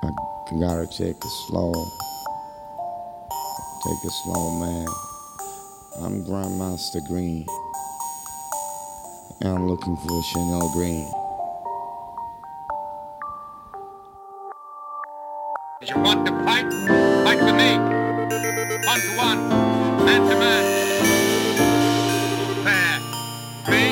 I gotta take it slow. Take it slow, man. I'm Grandmaster Green. And I'm looking for Chanel Green. You want to fight? Fight with me. One to one, man to man. Fair. Three.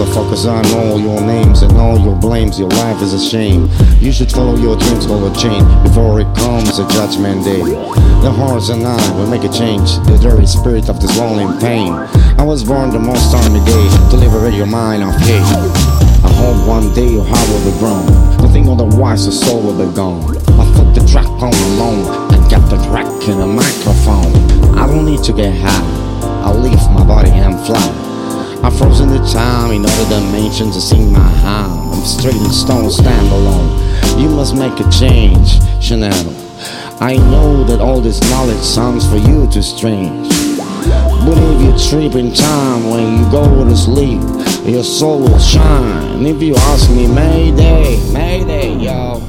Motherfuckers, I know your names and all your blames. Your life is a shame. You should follow your dreams, follow a chain before it comes a judgment day. The hearts and I will make a change. The dirty spirit of this lonely pain. I was born the most stormy day to liberate your mind of hate. I hope one day your heart will be grown. Nothing otherwise, your soul will be gone. I put the track on alone. I got the track in the microphone. I don't need to get high. I leave my body and fly. I frozen the time in other dimensions to sing my hymn. I'm straight in stone, stand alone. You must make a change, Chanel. I know that all this knowledge sounds for you too strange. But if you trip in time when you go to sleep, your soul will shine. If you ask me, Mayday, Mayday, yo.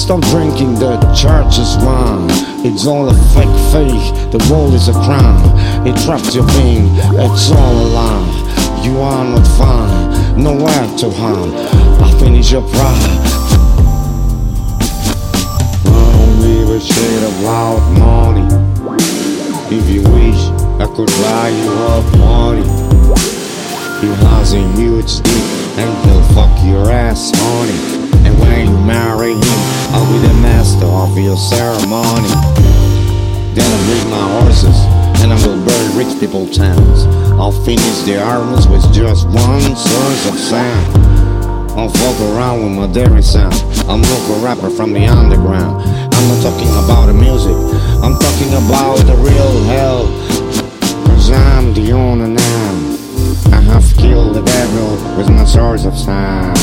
Stop drinking the church's wine. It's all a fake faith. The world is a crime. It traps your being. It's all a lie. You are not fine. Nowhere to hide. I finish your pride. I don't give a shit about money. If you wish, I could buy you up money. He has a huge dick and he'll fuck your ass, honey. And when you marry him, your ceremony. Then I'll break my horses and I will burn rich people towns. I'll finish the armies with just one source of sound. I'll fuck around with my dairy sound. I'm local rapper from the underground. I'm not talking about the music, I'm talking about the real hell. Cause I'm the owner now. I have killed the devil with my swords of sound.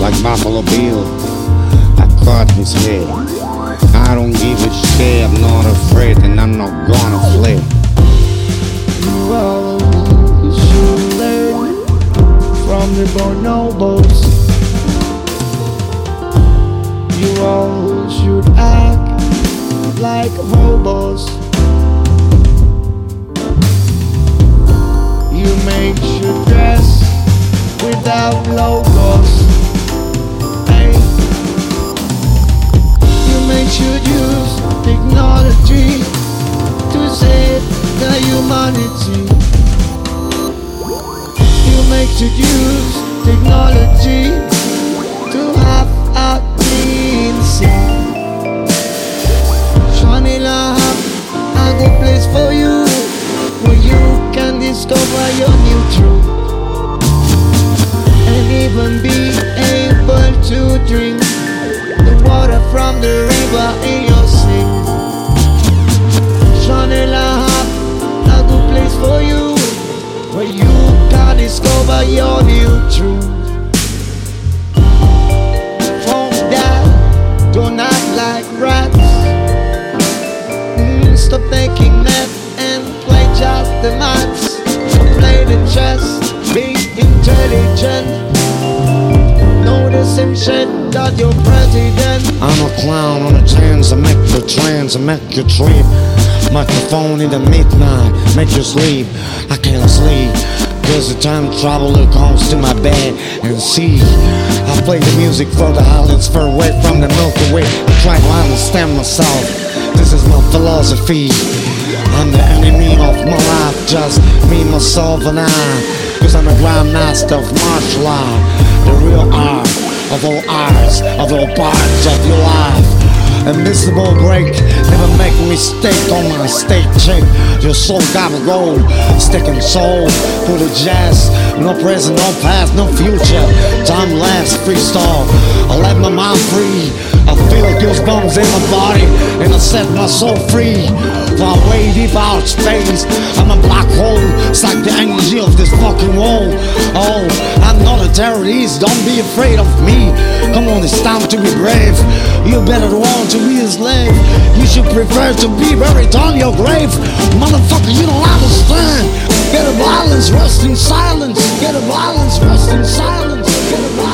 Like Buffalo Bill, I cut his head. I don't give a shit, I'm not afraid, and I'm not gonna flip. You all should learn from the bonobos. You all should act like hobos. You make your dress without logos. Humanity. You make sure use your new truth. From that, don't act like rats. Mm, stop taking that and play just the maths. Play the chess, be intelligent. Know the same shit that your president. I'm a clown on a chance, I make the trance, I make you trip. Microphone in the midnight, make you sleep. I can't sleep. Cause the time traveler comes to my bed and see. I play the music for the islands far away from the Milky Way. I try to understand myself. This is my philosophy. I'm the enemy of my life, just me, myself, and I. Cause I'm a grandmaster of martial art, the real art of all arts, of all parts of your life. Invisible break, never make a mistake on my state check. Your soul gotta go, stick and soul for the jazz. No present, no past, no future. Time lapse, freestyle. I let my mind free. I feel goosebumps in my body, and I set my soul free. far away, deep out space. I'm a black hole, it's the energy of this fucking wall. Oh, I'm not a terrorist, don't be afraid of me. Come on, it's time to be brave. You better want to be a slave. You should prefer to be buried on your grave. Motherfucker, you don't understand. Get a violence, rest in silence. Get a violence, rest in silence. Get a violence.